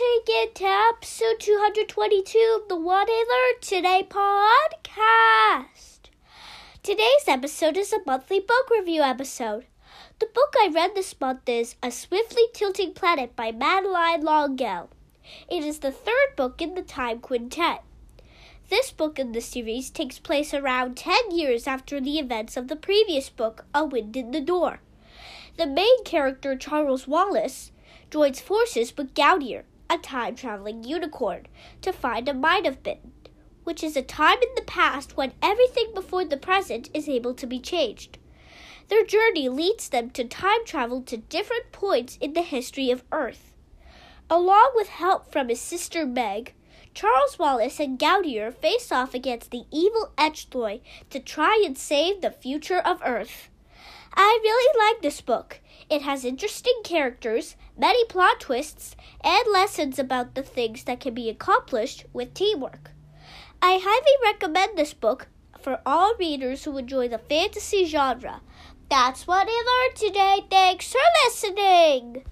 To episode 222 of the What I Today podcast. Today's episode is a monthly book review episode. The book I read this month is A Swiftly Tilting Planet by Madeleine L'Engle. It is the third book in the Time Quintet. This book in the series takes place around 10 years after the events of the previous book, A Wind in the Door. The main character, Charles Wallace, joins forces with Gaudior, a time traveling unicorn, to find a Might Have Been, which is a time in the past when everything before the present is able to be changed. Their journey leads them to time travel to different points in the history of Earth. Along with help from his sister Meg, Charles Wallace and Gaudior face off against the evil Edgelord to try and save the future of Earth. I really like this book. It has interesting characters, many plot twists, and lessons about the things that can be accomplished with teamwork. I highly recommend this book for all readers who enjoy the fantasy genre. That's what I learned today. Thanks for listening.